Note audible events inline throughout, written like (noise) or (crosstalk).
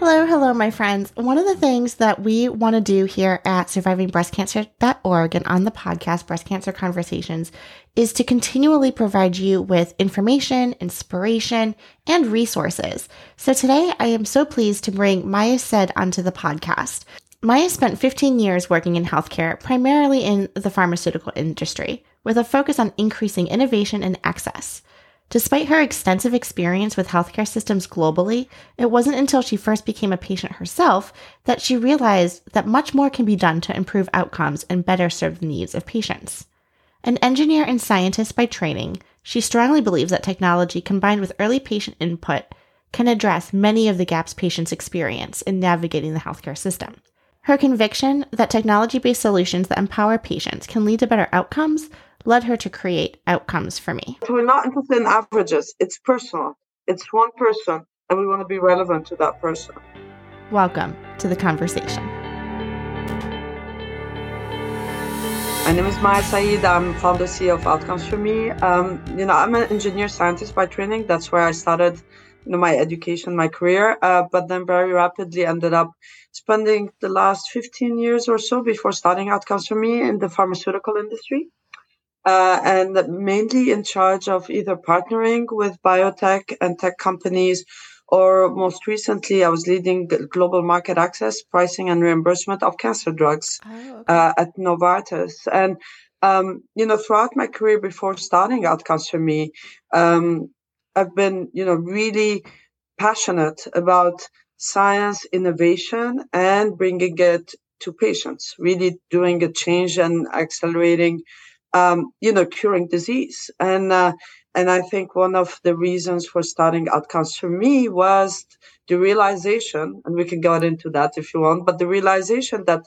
Hello, hello, my friends. One of the things that we want to do here at survivingbreastcancer.org and on the podcast, Breast Cancer Conversations, is to continually provide you with information, inspiration, and resources. So today I am so pleased to bring Maya Said onto the podcast. Maya spent 15 years working in healthcare, primarily in the pharmaceutical industry, with a focus on increasing innovation and access. Despite her extensive experience with healthcare systems globally, it wasn't until she first became a patient herself that she realized that much more can be done to improve outcomes and better serve the needs of patients. An engineer and scientist by training, she strongly believes that technology combined with early patient input can address many of the gaps patients experience in navigating the healthcare system. Her conviction that technology based solutions that empower patients can lead to better outcomes led her to create outcomes for me. We're not interested in averages, it's personal. It's one person, and we want to be relevant to that person. Welcome to the conversation. My name is Maya Said. I'm founder CEO of Outcomes for Me. Um, you know, I'm an engineer scientist by training. That's where I started, you know, my education, my career. Uh, but then very rapidly ended up spending the last 15 years or so before starting Outcomes for Me in the pharmaceutical industry uh, and mainly in charge of either partnering with biotech and tech companies, or most recently, I was leading global market access, pricing, and reimbursement of cancer drugs oh, okay. uh, at Novartis. And um, you know, throughout my career before starting Outcomes for Me, um, I've been, you know, really passionate about science, innovation, and bringing it to patients. Really doing a change and accelerating um, you know, curing disease. And uh, and I think one of the reasons for starting outcomes for me was the realization, and we can go into that if you want, but the realization that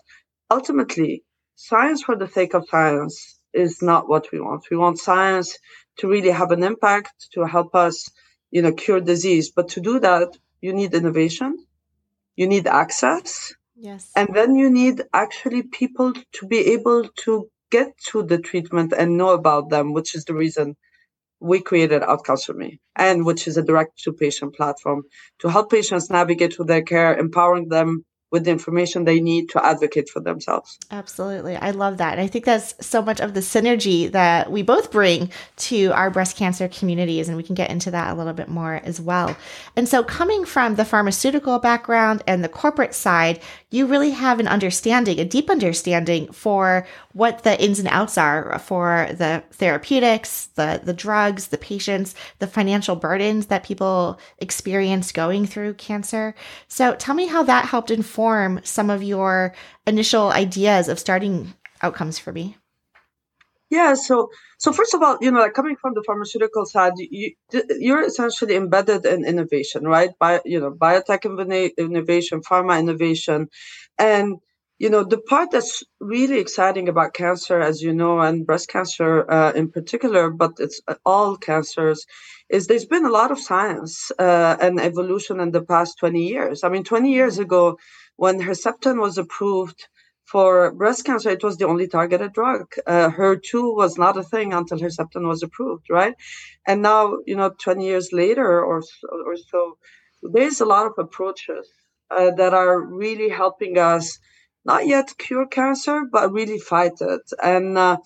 ultimately science for the sake of science is not what we want. We want science to really have an impact to help us, you know, cure disease. But to do that, you need innovation, you need access, yes, and then you need actually people to be able to get to the treatment and know about them, which is the reason we created Outcomes for Me, and which is a direct to patient platform to help patients navigate through their care, empowering them with the information they need to advocate for themselves. Absolutely. I love that. And I think that's so much of the synergy that we both bring to our breast cancer communities. And we can get into that a little bit more as well. And so, coming from the pharmaceutical background and the corporate side, you really have an understanding, a deep understanding for what the ins and outs are for the therapeutics, the, the drugs, the patients, the financial burdens that people experience going through cancer. So, tell me how that helped inform inform some of your initial ideas of starting outcomes for me? Yeah, so so first of all, you know, like coming from the pharmaceutical side, you you're essentially embedded in innovation, right? By you know, biotech innovation, pharma innovation, and you know the part that's really exciting about cancer, as you know, and breast cancer uh, in particular, but it's all cancers, is there's been a lot of science uh, and evolution in the past 20 years. I mean, 20 years ago, when Herceptin was approved for breast cancer, it was the only targeted drug. Uh, HER2 was not a thing until Herceptin was approved, right? And now, you know, 20 years later or or so there's a lot of approaches uh, that are really helping us not yet cure cancer, but really fight it. And uh,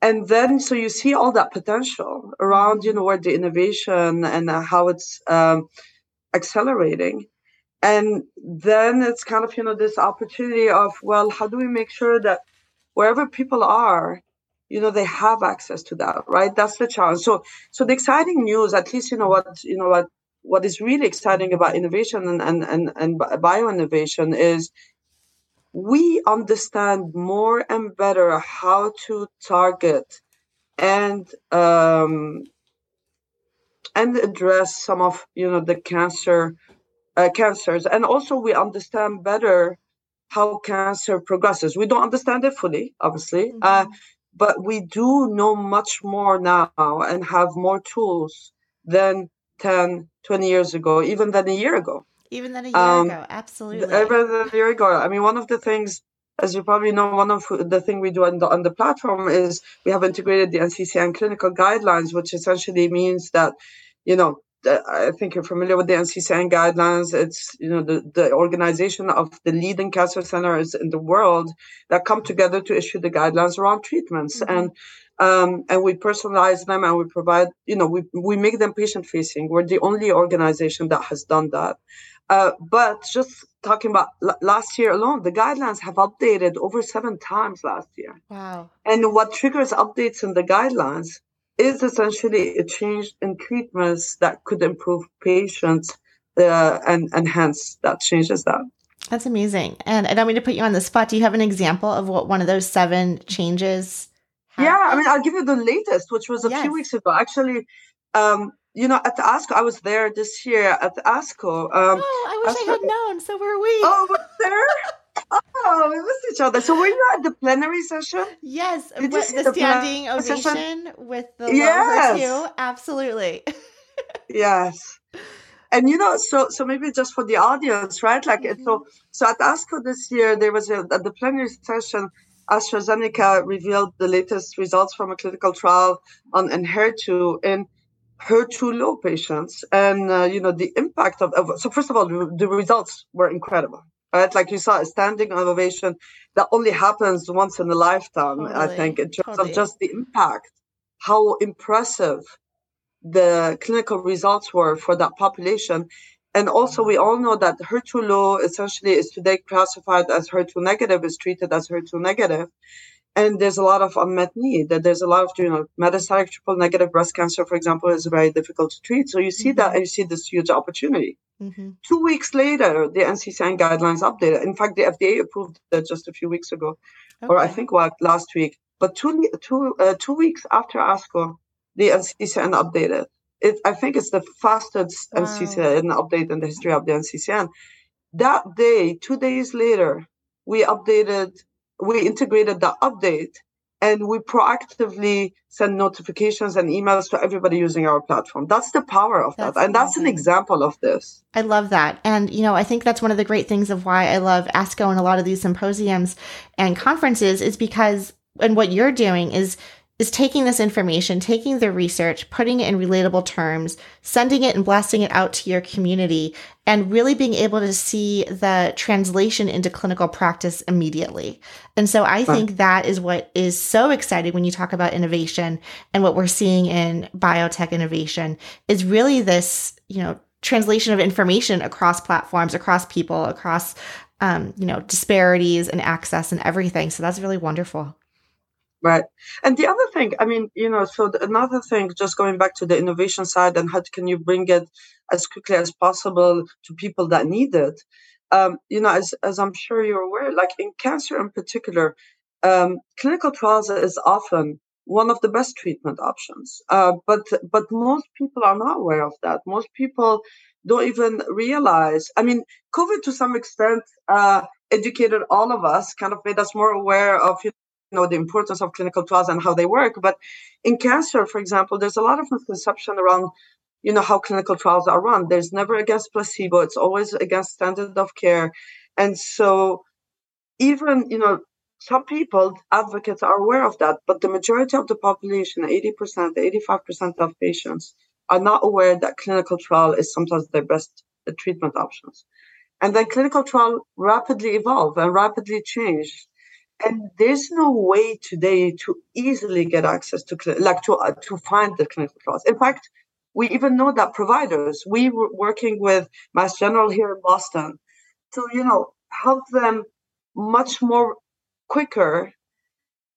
and then so you see all that potential around, you know, where the innovation and how it's um, accelerating and then it's kind of you know this opportunity of well how do we make sure that wherever people are you know they have access to that right? That's the challenge. So so the exciting news at least you know what you know what what is really exciting about innovation and and and, and bio innovation is we understand more and better how to target and um and address some of you know the cancer uh, cancers. And also, we understand better how cancer progresses. We don't understand it fully, obviously, uh, mm-hmm. uh, but we do know much more now and have more tools than 10, 20 years ago, even than a year ago. Even than a year um, ago, absolutely. Even than a year ago. I mean, one of the things, as you probably know, one of the thing we do on the, on the platform is we have integrated the NCCN clinical guidelines, which essentially means that, you know, I think you're familiar with the NCCN guidelines. It's you know the, the organization of the leading cancer centers in the world that come together to issue the guidelines around treatments, mm-hmm. and um, and we personalize them and we provide you know we we make them patient facing. We're the only organization that has done that. Uh, but just talking about l- last year alone, the guidelines have updated over seven times last year. Wow! And what triggers updates in the guidelines is essentially a change in treatments that could improve patients uh, and, and hence that changes that. That's amazing. And I don't mean to put you on the spot. Do you have an example of what one of those seven changes? Yeah, I mean, I'll give you the latest, which was a yes. few weeks ago. Actually, um, you know, at the ASCO, I was there this year at the ASCO. Um, oh, I wish ASCO, I had known. So were we. Oh, was there? (laughs) Oh, we missed each other. So were you at the plenary session? Yes, Did you see the, the standing ovation session? with the yes. too. Absolutely. (laughs) yes. And you know, so so maybe just for the audience, right? Like mm-hmm. so so at ASCO this year there was a, at the plenary session AstraZeneca revealed the latest results from a clinical trial on Enhertu in HER2 low patients, and uh, you know the impact of, of, So first of all, the, the results were incredible right? Like you saw a standing ovation that only happens once in a lifetime, totally. I think, in terms totally. of just the impact, how impressive the clinical results were for that population. And also, we all know that HER2 low essentially is today classified as HER2 negative, is treated as HER2 negative. And there's a lot of unmet need. That there's a lot of, you know, metastatic triple negative breast cancer, for example, is very difficult to treat. So you see mm-hmm. that and you see this huge opportunity. Mm-hmm. Two weeks later, the NCCN guidelines updated. In fact, the FDA approved it just a few weeks ago, okay. or I think what last week. But two two uh, two weeks after ASCO, the NCCN updated. It I think it's the fastest wow. NCCN update in the history of the NCCN. That day, two days later, we updated, we integrated the update and we proactively send notifications and emails to everybody using our platform. That's the power of that's that. And that's an example of this. I love that. And, you know, I think that's one of the great things of why I love ASCO and a lot of these symposiums and conferences is because, and what you're doing is is taking this information, taking the research, putting it in relatable terms, sending it and blasting it out to your community, and really being able to see the translation into clinical practice immediately. And so I think that is what is so exciting when you talk about innovation and what we're seeing in biotech innovation is really this, you know, translation of information across platforms, across people, across, um, you know, disparities and access and everything. So that's really wonderful. Right. And the other thing, I mean, you know, so the, another thing, just going back to the innovation side and how can you bring it as quickly as possible to people that need it? Um, you know, as, as I'm sure you're aware, like in cancer in particular, um, clinical trials is often one of the best treatment options. Uh, but but most people are not aware of that. Most people don't even realize. I mean, COVID to some extent uh, educated all of us, kind of made us more aware of you know the importance of clinical trials and how they work but in cancer for example there's a lot of misconception around you know how clinical trials are run. There's never against placebo. It's always against standard of care. And so even you know some people advocates are aware of that but the majority of the population 80% 85% of patients are not aware that clinical trial is sometimes their best uh, treatment options. And then clinical trial rapidly evolve and rapidly change and there's no way today to easily get access to like to uh, to find the clinical trials. In fact, we even know that providers we were working with Mass General here in Boston to you know help them much more quicker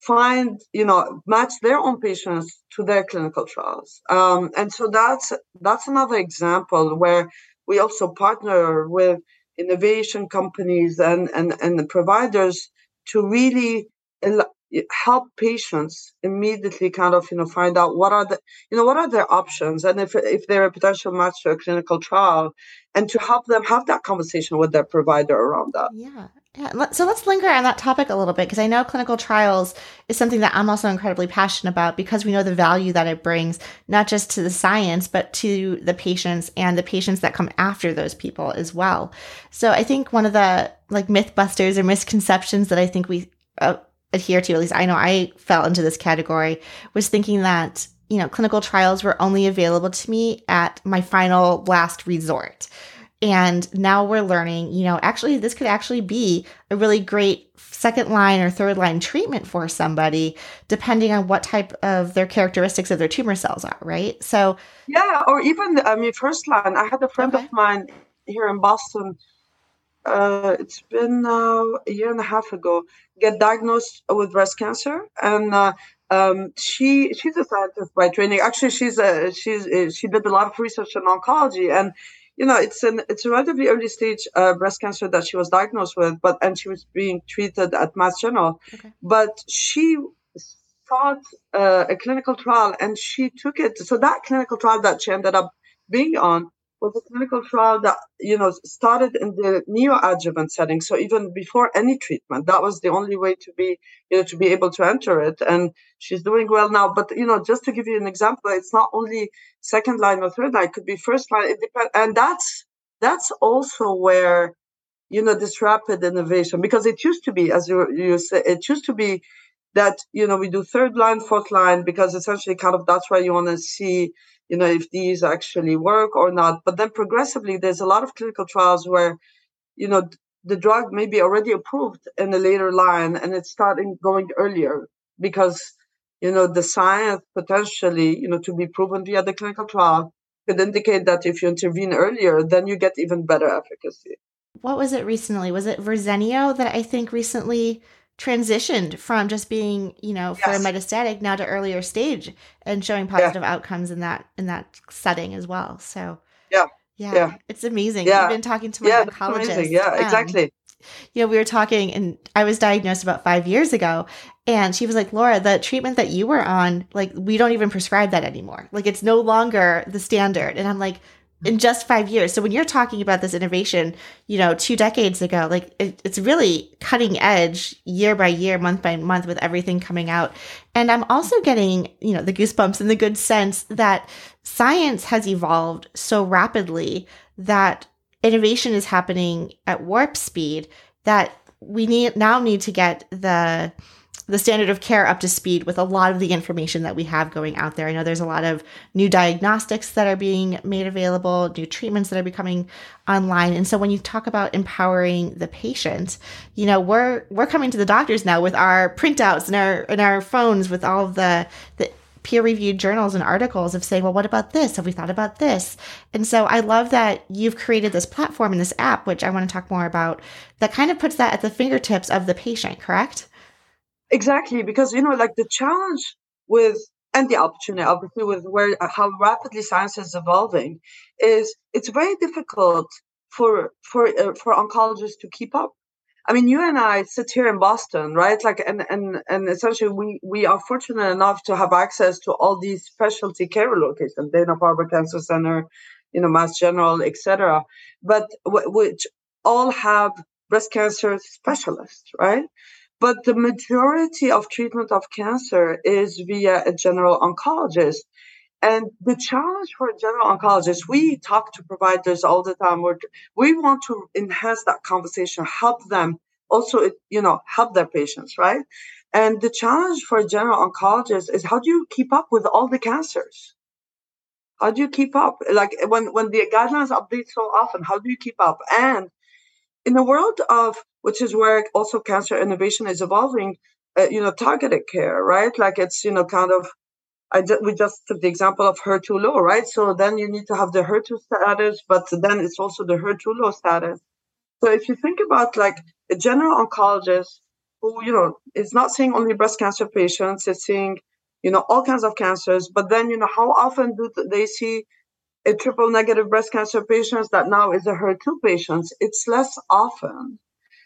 find you know match their own patients to their clinical trials um, and so that's that's another example where we also partner with innovation companies and and and the providers to really help patients immediately kind of you know find out what are the you know what are their options and if if they're a potential match to a clinical trial and to help them have that conversation with their provider around that. Yeah. Yeah, so let's linger on that topic a little bit because I know clinical trials is something that I'm also incredibly passionate about because we know the value that it brings, not just to the science, but to the patients and the patients that come after those people as well. So I think one of the like mythbusters or misconceptions that I think we uh, adhere to, at least I know I fell into this category, was thinking that, you know, clinical trials were only available to me at my final last resort. And now we're learning, you know, actually, this could actually be a really great second line or third line treatment for somebody, depending on what type of their characteristics of their tumor cells are, right? So, yeah, or even, I mean, first line. I had a friend okay. of mine here in Boston uh, it's been uh, a year and a half ago, get diagnosed with breast cancer, and uh, um, she she's a scientist by training. Actually, she's a she's uh, she did a lot of research in oncology, and you know it's an it's a relatively early stage uh, breast cancer that she was diagnosed with, but and she was being treated at Mass General, okay. but she sought uh, a clinical trial and she took it. So that clinical trial that she ended up being on was a clinical trial that you know started in the neoadjuvant setting. So even before any treatment that was the only way to be you know to be able to enter it. And she's doing well now. But you know just to give you an example it's not only second line or third line. It could be first line. It depends. And that's that's also where you know this rapid innovation because it used to be as you you say it used to be that you know we do third line fourth line because essentially kind of that's where you want to see you know, if these actually work or not. But then progressively, there's a lot of clinical trials where, you know, the drug may be already approved in a later line and it's starting going earlier because, you know, the science potentially, you know, to be proven via the clinical trial could indicate that if you intervene earlier, then you get even better efficacy. What was it recently? Was it Verzenio that I think recently transitioned from just being you know for yes. a metastatic now to earlier stage and showing positive yeah. outcomes in that in that setting as well. So yeah. yeah, yeah. it's amazing. Yeah. you've been talking to my yeah, oncologist. Yeah um, exactly. You know we were talking and i was diagnosed about five years ago and she was like laura the treatment that you were on like we don't even prescribe that anymore. Like it's no longer the standard. And i'm like in just five years. So when you're talking about this innovation, you know, two decades ago, like it, it's really cutting edge year by year, month by month with everything coming out. And I'm also getting, you know, the goosebumps in the good sense that science has evolved so rapidly that innovation is happening at warp speed that we need now need to get the the standard of care up to speed with a lot of the information that we have going out there. I know there's a lot of new diagnostics that are being made available, new treatments that are becoming online. And so when you talk about empowering the patient, you know, we're we're coming to the doctors now with our printouts and our and our phones with all the the peer-reviewed journals and articles of saying, well, what about this? Have we thought about this? And so I love that you've created this platform and this app, which I want to talk more about, that kind of puts that at the fingertips of the patient, correct? Exactly, because you know, like the challenge with and the opportunity, obviously, with where how rapidly science is evolving, is it's very difficult for for uh, for oncologists to keep up. I mean, you and I sit here in Boston, right? Like, and and and essentially, we we are fortunate enough to have access to all these specialty care locations, Dana Farber Cancer Center, you know, Mass General, etc. But w- which all have breast cancer specialists, right? But the majority of treatment of cancer is via a general oncologist. And the challenge for a general oncologist, we talk to providers all the time. We're, we want to enhance that conversation, help them also, you know, help their patients, right? And the challenge for a general oncologist is how do you keep up with all the cancers? How do you keep up? Like when, when the guidelines update so often, how do you keep up? And in the world of which is where also cancer innovation is evolving uh, you know targeted care right like it's you know kind of I we just took the example of HER2 low, right? So then you need to have the HER2 status, but then it's also the HER2 low status. So if you think about like a general oncologist who, you know, is not seeing only breast cancer patients, it's seeing, you know, all kinds of cancers, but then, you know, how often do they see a triple negative breast cancer patients that now is a HER2 patients? It's less often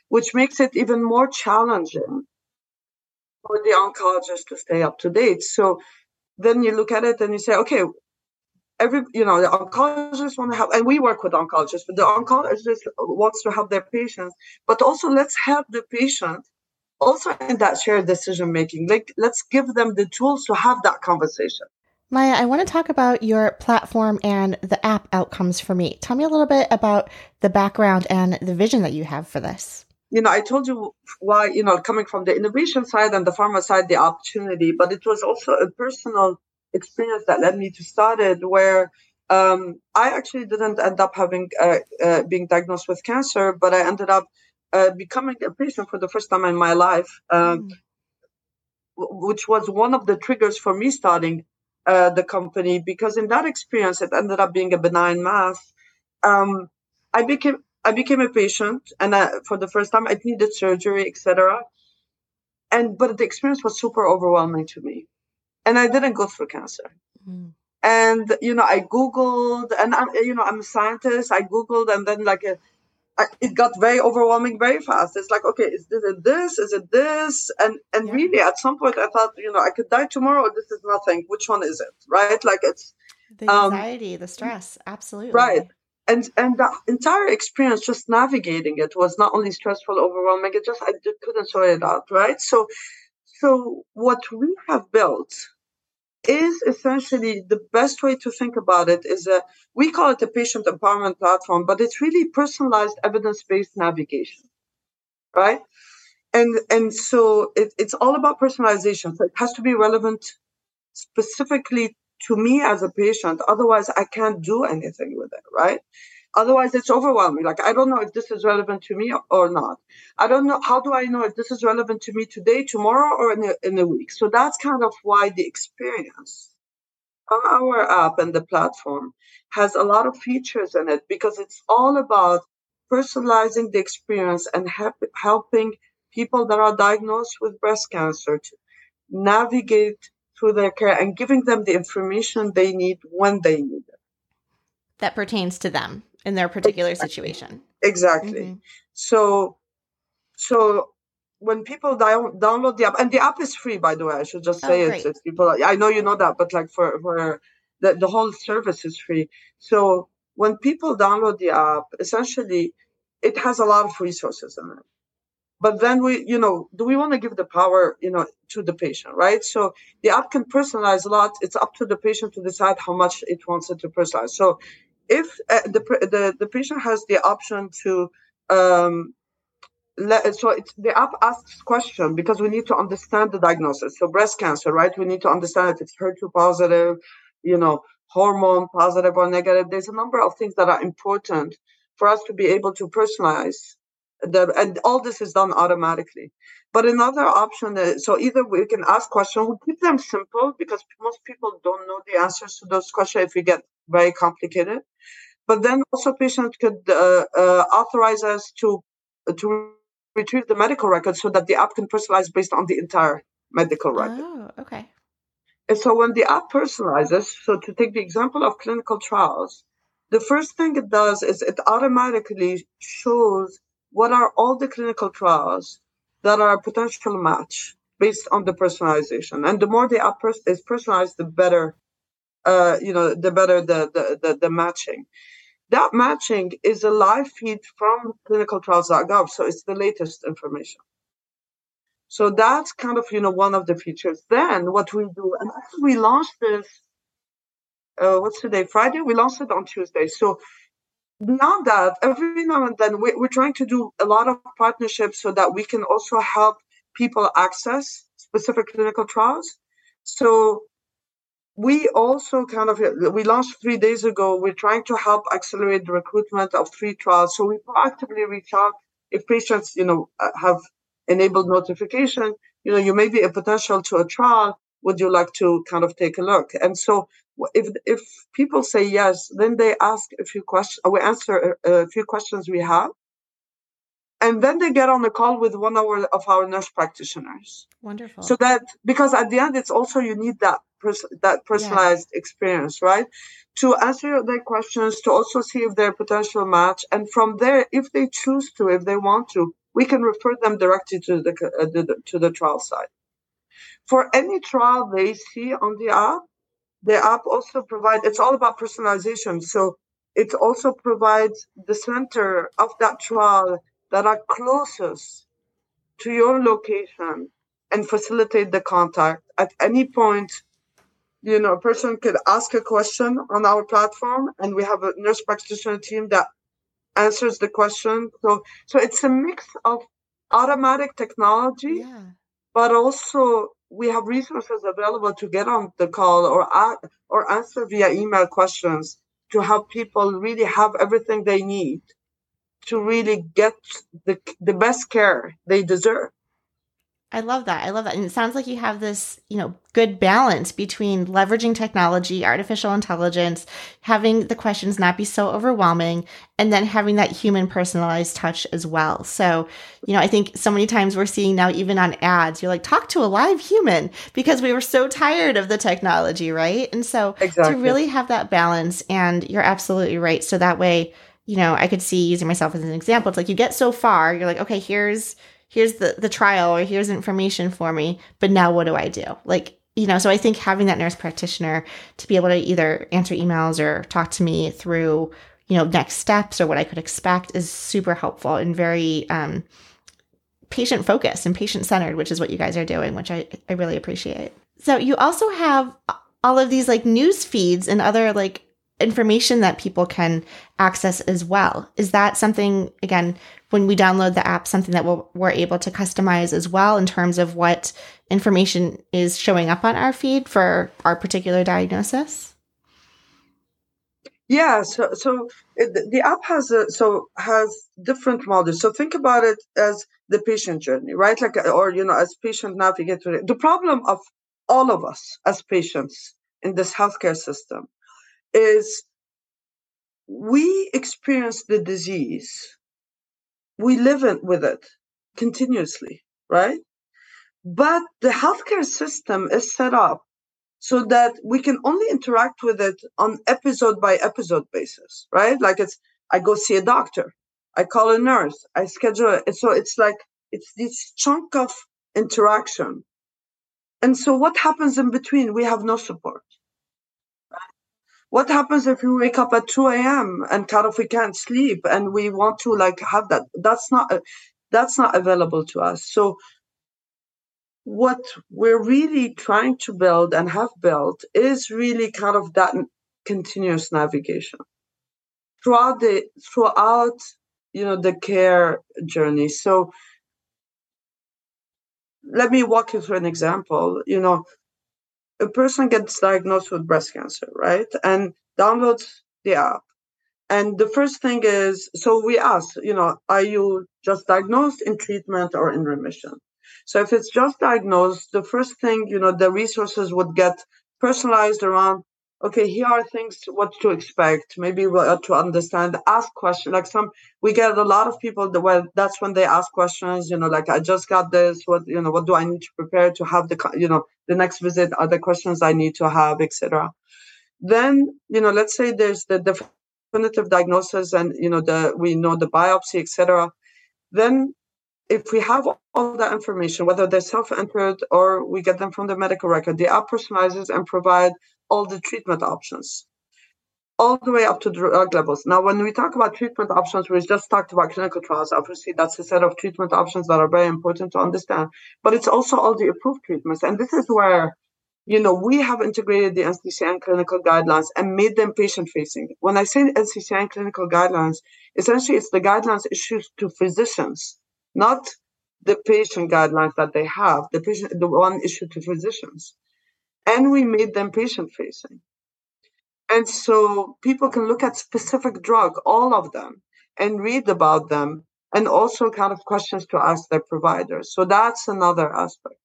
which makes it even more challenging for the oncologist to stay up to date. So then you look at it and you say, okay, every you know the oncologists want to help, and we work with oncologists, but the oncologist wants to help their patients, but also let's help the patient also in that shared decision making. Like let's give them the tools to have that conversation. Maya, I want to talk about your platform and the app outcomes for me. Tell me a little bit about the background and the vision that you have for this. You know, I told you why, you know, coming from the innovation side and the pharma side, the opportunity, but it was also a personal experience that led me to start it where um, I actually didn't end up having uh, uh, being diagnosed with cancer, but I ended up uh, becoming a patient for the first time in my life, um, mm. which was one of the triggers for me starting uh, the company because in that experience it ended up being a benign mass. Um, I became I became a patient, and I, for the first time I needed surgery, etc. And but the experience was super overwhelming to me, and I didn't go through cancer. Mm. And you know, I googled, and I'm you know I'm a scientist. I googled, and then like a I, it got very overwhelming very fast. It's like, okay, is, is it this? Is it this? And and yeah. really, at some point, I thought, you know, I could die tomorrow. This is nothing. Which one is it? Right? Like it's the um, anxiety, um, the stress. Absolutely. Right. And and the entire experience, just navigating it, was not only stressful, overwhelming. It just I just couldn't sort it out. Right. So so what we have built is essentially the best way to think about it is a we call it a patient empowerment platform but it's really personalized evidence-based navigation right? And and so it, it's all about personalization. So it has to be relevant specifically to me as a patient. Otherwise i can't do anything with it right Otherwise, it's overwhelming. Like, I don't know if this is relevant to me or not. I don't know. How do I know if this is relevant to me today, tomorrow, or in a, in a week? So that's kind of why the experience on our app and the platform has a lot of features in it because it's all about personalizing the experience and help, helping people that are diagnosed with breast cancer to navigate through their care and giving them the information they need when they need it. That pertains to them in their particular exactly. situation. Exactly. Mm-hmm. So, so when people down, download the app, and the app is free, by the way, I should just oh, say oh, it. It's people, I know you know that, but like for for the the whole service is free. So when people download the app, essentially, it has a lot of resources in it. But then we, you know, do we want to give the power, you know, to the patient, right? So the app can personalize a lot. It's up to the patient to decide how much it wants it to personalize. So if uh, the, the the patient has the option to um, let, so the app asks question because we need to understand the diagnosis. So breast cancer, right? We need to understand if it's HER2 positive, you know, hormone positive or negative. There's a number of things that are important for us to be able to personalize the, and all this is done automatically. But another option is so either we can ask questions, we keep them simple because most people don't know the answers to those questions if we get very complicated. But then also patients could uh, uh, authorize us to to retrieve the medical record so that the app can personalize based on the entire medical record. Oh, okay. And so when the app personalizes, so to take the example of clinical trials, the first thing it does is it automatically shows what are all the clinical trials that are a potential match based on the personalization. And the more the app pers- is personalized, the better, uh, you know, the better the, the, the, the matching. That matching is a live feed from clinicaltrials.gov, so it's the latest information. So that's kind of you know one of the features. Then what we do, and actually we launched this. Uh, what's today? Friday. We launched it on Tuesday. So beyond that, every now and then we, we're trying to do a lot of partnerships so that we can also help people access specific clinical trials. So we also kind of we launched three days ago. We're trying to help accelerate the recruitment of three trials. So we proactively reach out if patients you know uh, have enabled notification. You know you may be a potential to a trial would you like to kind of take a look and so if if people say yes then they ask a few questions we answer a, a few questions we have and then they get on a call with one of our, of our nurse practitioners wonderful so that because at the end it's also you need that pers- that personalized yeah. experience, right? To answer their questions, to also see if they're a potential match, and from there, if they choose to, if they want to, we can refer them directly to the, uh, the to the trial site. For any trial they see on the app, the app also provides, it's all about personalization. So it also provides the center of that trial that are closest to your location and facilitate the contact at any point you know a person could ask a question on our platform and we have a nurse practitioner team that answers the question so so it's a mix of automatic technology yeah. but also we have resources available to get on the call or or answer via email questions to help people really have everything they need to really get the the best care they deserve I love that. I love that. And it sounds like you have this, you know, good balance between leveraging technology, artificial intelligence, having the questions not be so overwhelming, and then having that human personalized touch as well. So, you know, I think so many times we're seeing now, even on ads, you're like, talk to a live human because we were so tired of the technology, right? And so exactly. to really have that balance, and you're absolutely right. So that way, you know, I could see using myself as an example. It's like you get so far, you're like, okay, here's here's the the trial or here's information for me but now what do i do? Like you know so i think having that nurse practitioner to be able to either answer emails or talk to me through you know next steps or what i could expect is super helpful and very um, patient focused and patient centered which is what you guys are doing which I, I really appreciate. So you also have all of these like news feeds and other like information that people can access as well. Is that something, again, when we download the app, something that we'll, we're able to customize as well in terms of what information is showing up on our feed for our particular diagnosis? Yeah, so so it, the app has a so has different models. So think about it as the patient journey, right? Like uh, or you know, as patient navigator. The problem of all of us as patients in this healthcare system is we experience the disease, we live with it continuously, right? But the healthcare system is set up so that we can only interact with it on episode by episode basis, right? Like it's, I go see a doctor, I call a nurse, I schedule it. So it's like, it's this chunk of interaction. And so what happens in between? We have no support. What happens if we wake up at 2 a.m. and kind of we can't sleep and we want to like have that? That's not uh, that's not available to us. So what we're really trying to build and have built is really kind of that continuous navigation throughout the throughout you know the care journey so let me walk you through an example you know a person gets diagnosed with breast cancer, right? And downloads the app. And the first thing is so we ask, you know, are you just diagnosed in treatment or in remission? So if it's just diagnosed, the first thing, you know, the resources would get personalized around okay, here are things what to expect. Maybe what to understand. Ask questions. Like some, we get a lot of people that well, that's when they ask questions. You know, like I just got this. What you know, what do I need to prepare to have the you know the next visit? Are the questions I need to have, etc. Then you know, let's say there's the definitive diagnosis, and you know the we know the biopsy, etc. Then if we have all that information, whether they're self-entered or we get them from the medical record, the app personalizes and provide all the treatment options, all the way up to drug levels. Now, when we talk about treatment options, we just talked about clinical trials. Obviously, that's a set of treatment options that are very important to understand. But it's also all the approved treatments, and this is where you know, we have integrated the NCCN clinical guidelines and made them patient facing. When I say NCCN clinical guidelines, essentially it's the guidelines issued to physicians not the patient guidelines that they have, the patient, the one issued to physicians. And we made them patient facing. And so people can look at specific drug, all of them, and read about them, and also kind of questions to ask their providers. So that's another aspect.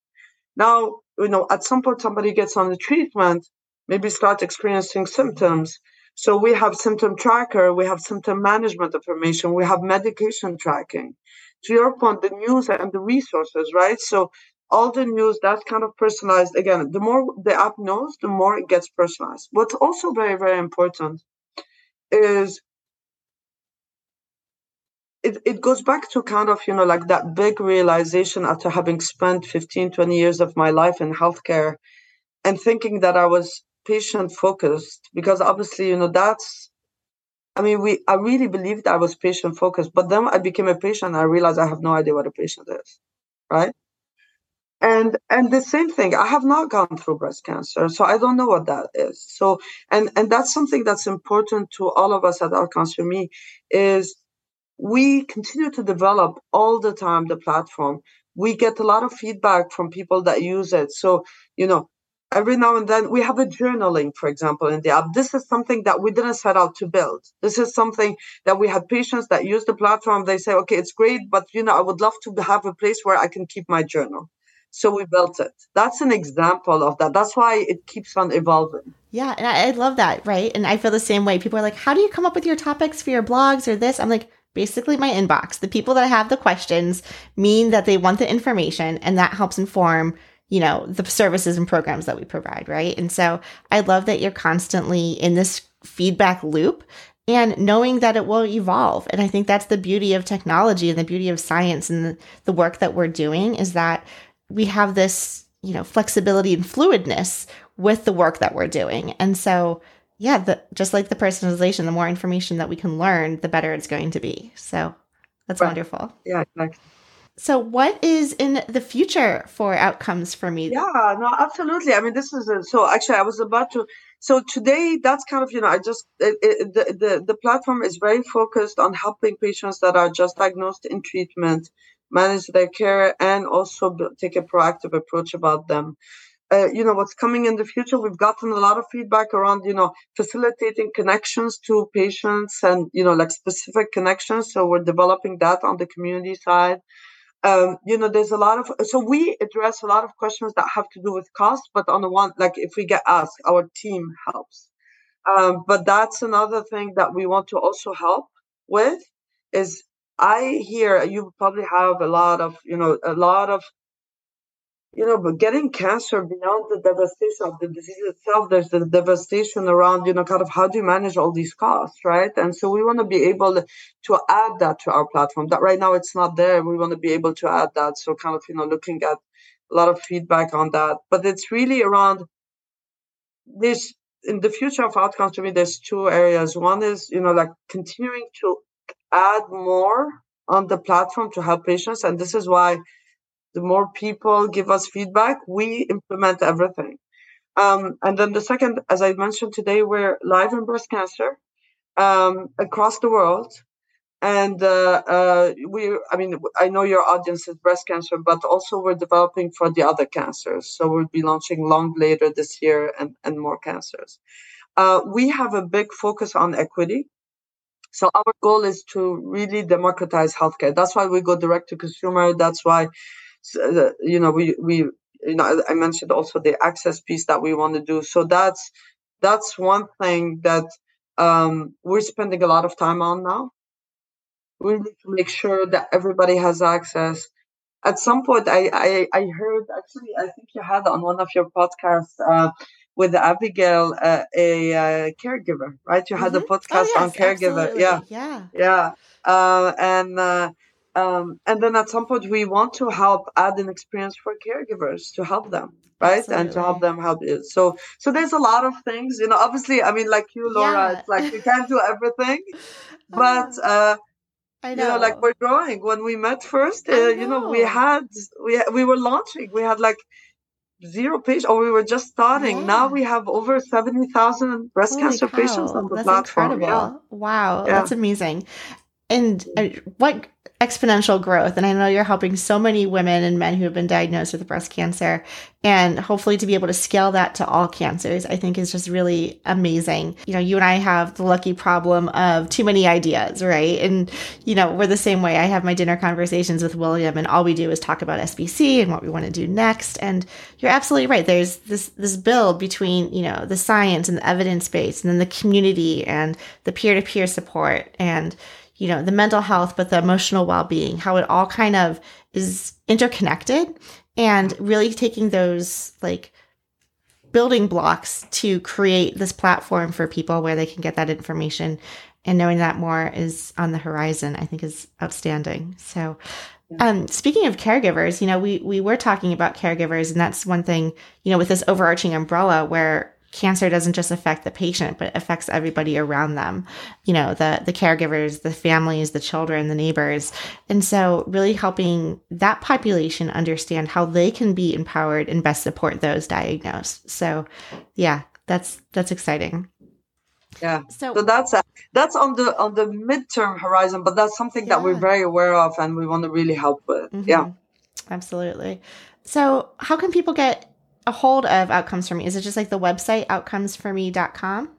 Now, you know, at some point somebody gets on the treatment, maybe start experiencing symptoms. So we have symptom tracker, we have symptom management information, we have medication tracking to your point, the news and the resources, right? So all the news that's kind of personalized. Again, the more the app knows, the more it gets personalized. What's also very, very important is it, it goes back to kind of, you know, like that big realization after having spent 15, 20 years of my life in healthcare and thinking that I was patient focused because obviously, you know, that's I mean, we I really believed I was patient focused, but then I became a patient I realized I have no idea what a patient is. Right. And and the same thing, I have not gone through breast cancer, so I don't know what that is. So and and that's something that's important to all of us at Our Outcomes Me is we continue to develop all the time the platform. We get a lot of feedback from people that use it. So, you know, every now and then we have a journaling, for example, in the app. This is something that we didn't set out to build. This is something that we had patients that use the platform. They say, okay, it's great, but you know, I would love to have a place where I can keep my journal. So we built it. That's an example of that. That's why it keeps on evolving. Yeah, and I, I love that, right? And I feel the same way. People are like, "How do you come up with your topics for your blogs or this?" I'm like, basically my inbox. The people that have the questions mean that they want the information and that helps inform, you know, the services and programs that we provide, right? And so I love that you're constantly in this feedback loop and knowing that it will evolve. And I think that's the beauty of technology and the beauty of science and the, the work that we're doing is that we have this, you know, flexibility and fluidness with the work that we're doing. And so yeah, the, just like the personalization, the more information that we can learn, the better it's going to be. So that's right. wonderful. Yeah, exactly. So, what is in the future for outcomes for me? Yeah, no, absolutely. I mean, this is a, so actually, I was about to. So today, that's kind of you know, I just it, it, the the the platform is very focused on helping patients that are just diagnosed in treatment manage their care and also take a proactive approach about them. Uh, you know what's coming in the future we've gotten a lot of feedback around you know facilitating connections to patients and you know like specific connections. So we're developing that on the community side. Um, you know there's a lot of so we address a lot of questions that have to do with cost but on the one like if we get asked our team helps. Um, but that's another thing that we want to also help with is i hear you probably have a lot of you know a lot of you know, but getting cancer beyond the devastation of the disease itself, there's the devastation around, you know, kind of how do you manage all these costs, right? And so we want to be able to add that to our platform. That right now it's not there. We want to be able to add that. So kind of, you know, looking at a lot of feedback on that. But it's really around this in the future of outcomes to me, there's two areas. One is, you know, like continuing to add more on the platform to help patients. And this is why the more people give us feedback, we implement everything. Um, and then the second, as I mentioned today, we're live in breast cancer um, across the world. And uh, uh, we, I mean, I know your audience is breast cancer, but also we're developing for the other cancers. So we'll be launching lung later this year and, and more cancers. Uh, we have a big focus on equity. So our goal is to really democratize healthcare. That's why we go direct to consumer. That's why you know, we we you know I mentioned also the access piece that we want to do. So that's that's one thing that um, we're spending a lot of time on now. We need to make sure that everybody has access. At some point, I I, I heard actually I think you had on one of your podcasts. Uh, with Abigail, uh, a uh, caregiver, right? You had mm-hmm. a oh, podcast oh, yes, on caregiver, absolutely. yeah, yeah, yeah, uh, and uh, um, and then at some point, we want to help add an experience for caregivers to help them, right? Absolutely. And to help them help it. So, so there's a lot of things, you know, obviously, I mean, like you, Laura, yeah. it's like you can't do everything, (laughs) but, uh, I know. You know, like we're growing. When we met first, uh, you know, we had we we were launching. We had like zero patients, or we were just starting. Yeah. Now we have over seventy thousand breast Holy cancer cow. patients on the that's platform. Incredible! Yeah. Wow, yeah. that's amazing. And uh, what exponential growth. And I know you're helping so many women and men who have been diagnosed with breast cancer. And hopefully to be able to scale that to all cancers, I think is just really amazing. You know, you and I have the lucky problem of too many ideas, right? And, you know, we're the same way. I have my dinner conversations with William and all we do is talk about SBC and what we want to do next. And you're absolutely right. There's this, this build between, you know, the science and the evidence base and then the community and the peer to peer support and, you know, the mental health, but the emotional well being, how it all kind of is interconnected and really taking those like building blocks to create this platform for people where they can get that information and knowing that more is on the horizon, I think is outstanding. So, um, speaking of caregivers, you know, we we were talking about caregivers, and that's one thing, you know, with this overarching umbrella where cancer doesn't just affect the patient but affects everybody around them. You know the the caregivers the families the children the neighbors. And so really helping that population understand how they can be empowered and best support those diagnosed. So yeah that's that's exciting. Yeah. So, so that's a, that's on the on the midterm horizon but that's something yeah. that we're very aware of and we want to really help with. Mm-hmm. yeah. Absolutely. So how can people get a hold of outcomes for me is it just like the website outcomesforme.com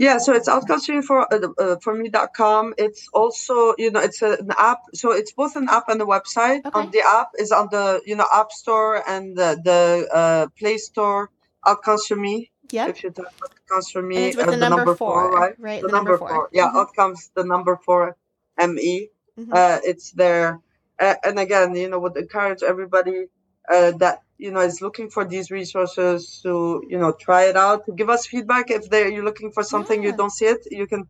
yeah, so it's outcomesforme for uh, uh, for me.com. It's also, you know, it's an app. So it's both an app and a website. Okay. On the app is on the, you know, App Store and the, the uh, Play Store, Outcomes for Me. Yeah. If you type outcomes for me, and it's with uh, the, number, number four, four, right? Right. The, the number, number, four. four. Yeah, mm-hmm. outcomes the number four, me. Mm-hmm. Uh, it's there, uh, and again, you know, would encourage everybody uh, that you know is looking for these resources to you know try it out. To give us feedback if they you're looking for something yeah. you don't see it, you can.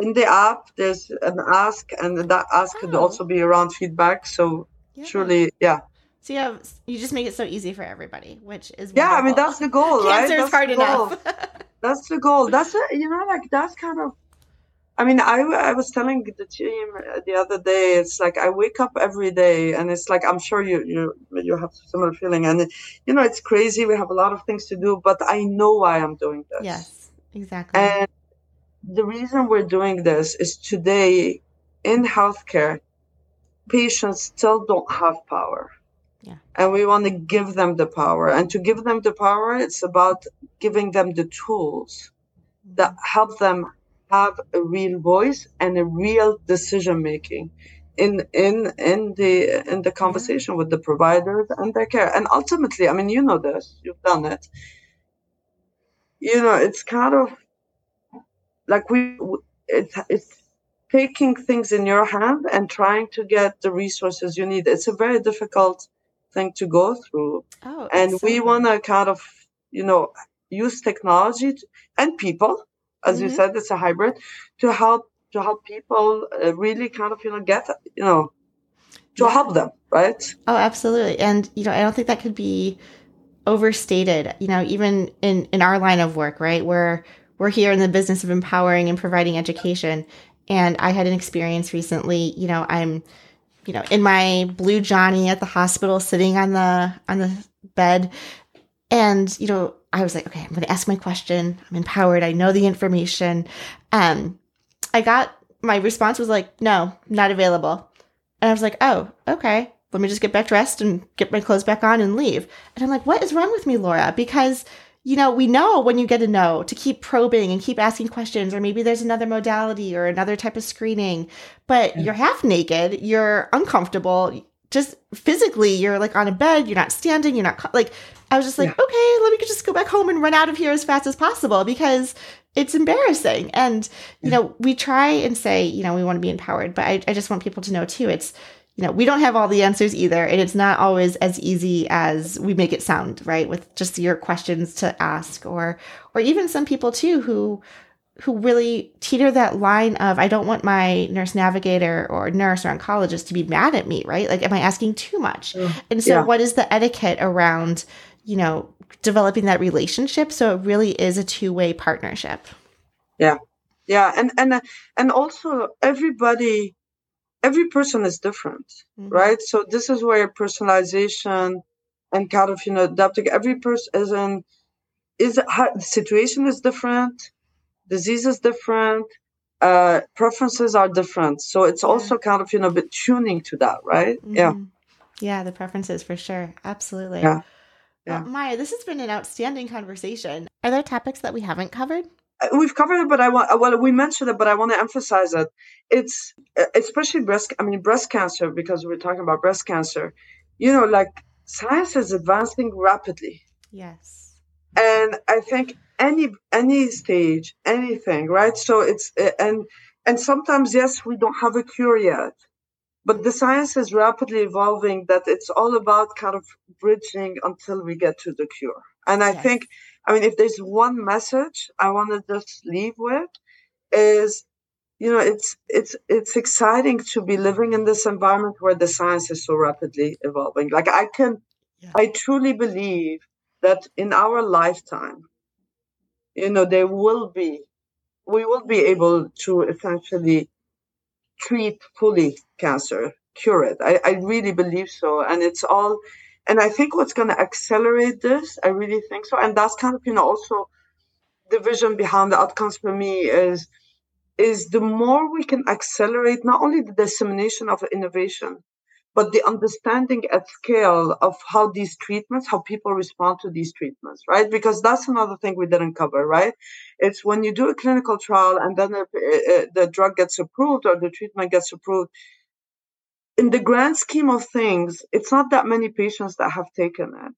In the app, there's an ask, and that ask oh. could also be around feedback. So yeah. surely, yeah. So you have you just make it so easy for everybody, which is yeah. I mean that's the goal, (laughs) right? Cancer is hard enough. (laughs) that's the goal. That's a, you know like that's kind of. I mean, I I was telling the team the other day. It's like I wake up every day, and it's like I'm sure you you you have similar feeling, and you know it's crazy. We have a lot of things to do, but I know why I'm doing this. Yes, exactly. And the reason we're doing this is today in healthcare, patients still don't have power yeah. And we want to give them the power. And to give them the power, it's about giving them the tools that mm-hmm. help them have a real voice and a real decision making in in in the in the conversation with the providers and their care. And ultimately, I mean, you know this, you've done it. You know, it's kind of like we it's it's taking things in your hand and trying to get the resources you need. It's a very difficult thing to go through. Oh, and we want to kind of, you know, use technology to, and people, as mm-hmm. you said, it's a hybrid, to help to help people uh, really kind of, you know, get, you know, to help them, right? Oh, absolutely. And you know, I don't think that could be overstated. You know, even in in our line of work, right? Where we're here in the business of empowering and providing education. And I had an experience recently, you know, I'm you know, in my blue Johnny at the hospital, sitting on the on the bed, and you know, I was like, okay, I'm going to ask my question. I'm empowered. I know the information. Um, I got my response was like, no, not available, and I was like, oh, okay. Let me just get back dressed and get my clothes back on and leave. And I'm like, what is wrong with me, Laura? Because you know, we know when you get a no to keep probing and keep asking questions, or maybe there's another modality or another type of screening, but yeah. you're half naked, you're uncomfortable, just physically, you're like on a bed, you're not standing, you're not like, I was just like, yeah. okay, let me just go back home and run out of here as fast as possible because it's embarrassing. And, you know, we try and say, you know, we want to be empowered, but I, I just want people to know too, it's, you know, we don't have all the answers either. And it's not always as easy as we make it sound, right? With just your questions to ask or, or even some people too who, who really teeter that line of, I don't want my nurse navigator or nurse or oncologist to be mad at me, right? Like, am I asking too much? And so, yeah. what is the etiquette around, you know, developing that relationship so it really is a two way partnership? Yeah. Yeah. And, and, and also everybody, every person is different, mm-hmm. right? So this is where personalization and kind of you know adapting every person is in is the situation is different, disease is different, uh, preferences are different. So it's yeah. also kind of you know bit tuning to that, right? Mm-hmm. Yeah. Yeah, the preferences for sure. Absolutely. Yeah. Yeah. Well, Maya, this has been an outstanding conversation. Are there topics that we haven't covered? we've covered it, but I want well we mentioned it, but I want to emphasize it. It's especially breast. I mean breast cancer because we're talking about breast cancer. You know, like science is advancing rapidly. Yes. And I think any any stage, anything, right? So it's eh, and and sometimes yes, we don't have a cure yet, but the science is rapidly evolving. That it's all about kind of bridging until we get to the cure. And I yes. think I mean, if there's one message I want to just leave with is you know it's it's it's exciting to be living in this environment where the science is so rapidly evolving like i can yeah. i truly believe that in our lifetime you know there will be we will be able to essentially treat fully cancer cure it. I, I really believe so. And it's all and i think what's going to accelerate this i really think so. And that's kind of you know also the vision behind the outcomes for me is is the more we can accelerate not only the dissemination of innovation, but the understanding at scale of how these treatments, how people respond to these treatments, right? Because that's another thing we didn't cover, right? It's when you do a clinical trial and then the, uh, uh, the drug gets approved or the treatment gets approved. In the grand scheme of things, it's not that many patients that have taken it.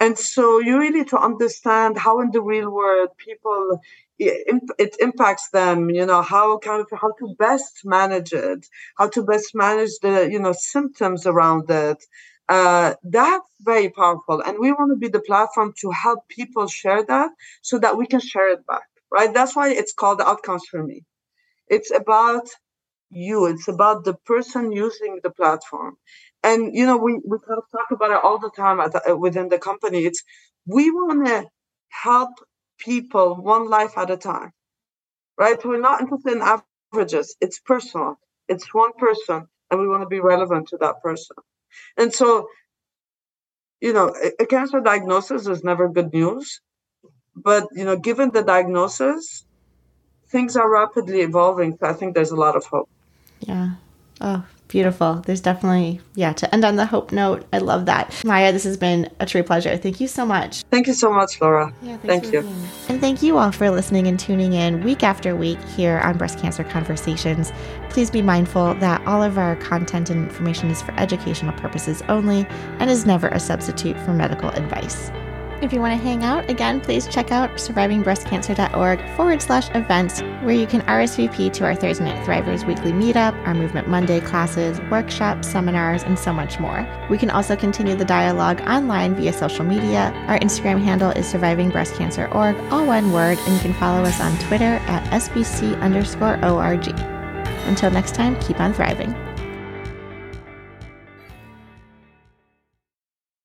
And so you really to understand how in the real world people it impacts them you know how kind of how to best manage it how to best manage the you know symptoms around it. Uh, that's very powerful and we want to be the platform to help people share that so that we can share it back right? That's why it's called outcomes for me. It's about you it's about the person using the platform. And you know we, we kind of talk about it all the time the, within the company. It's we want to help people one life at a time, right? We're not interested in averages. It's personal. It's one person, and we want to be relevant to that person. And so, you know, a cancer diagnosis is never good news, but you know, given the diagnosis, things are rapidly evolving. So I think there's a lot of hope. Yeah. Oh, Beautiful. There's definitely, yeah, to end on the hope note. I love that. Maya, this has been a true pleasure. Thank you so much. Thank you so much, Laura. Yeah, thank you. And thank you all for listening and tuning in week after week here on Breast Cancer Conversations. Please be mindful that all of our content and information is for educational purposes only and is never a substitute for medical advice. If you want to hang out, again, please check out survivingbreastcancer.org forward slash events, where you can RSVP to our Thursday Night Thrivers weekly meetup, our Movement Monday classes, workshops, seminars, and so much more. We can also continue the dialogue online via social media. Our Instagram handle is survivingbreastcancer.org, all one word, and you can follow us on Twitter at SBC underscore ORG. Until next time, keep on thriving.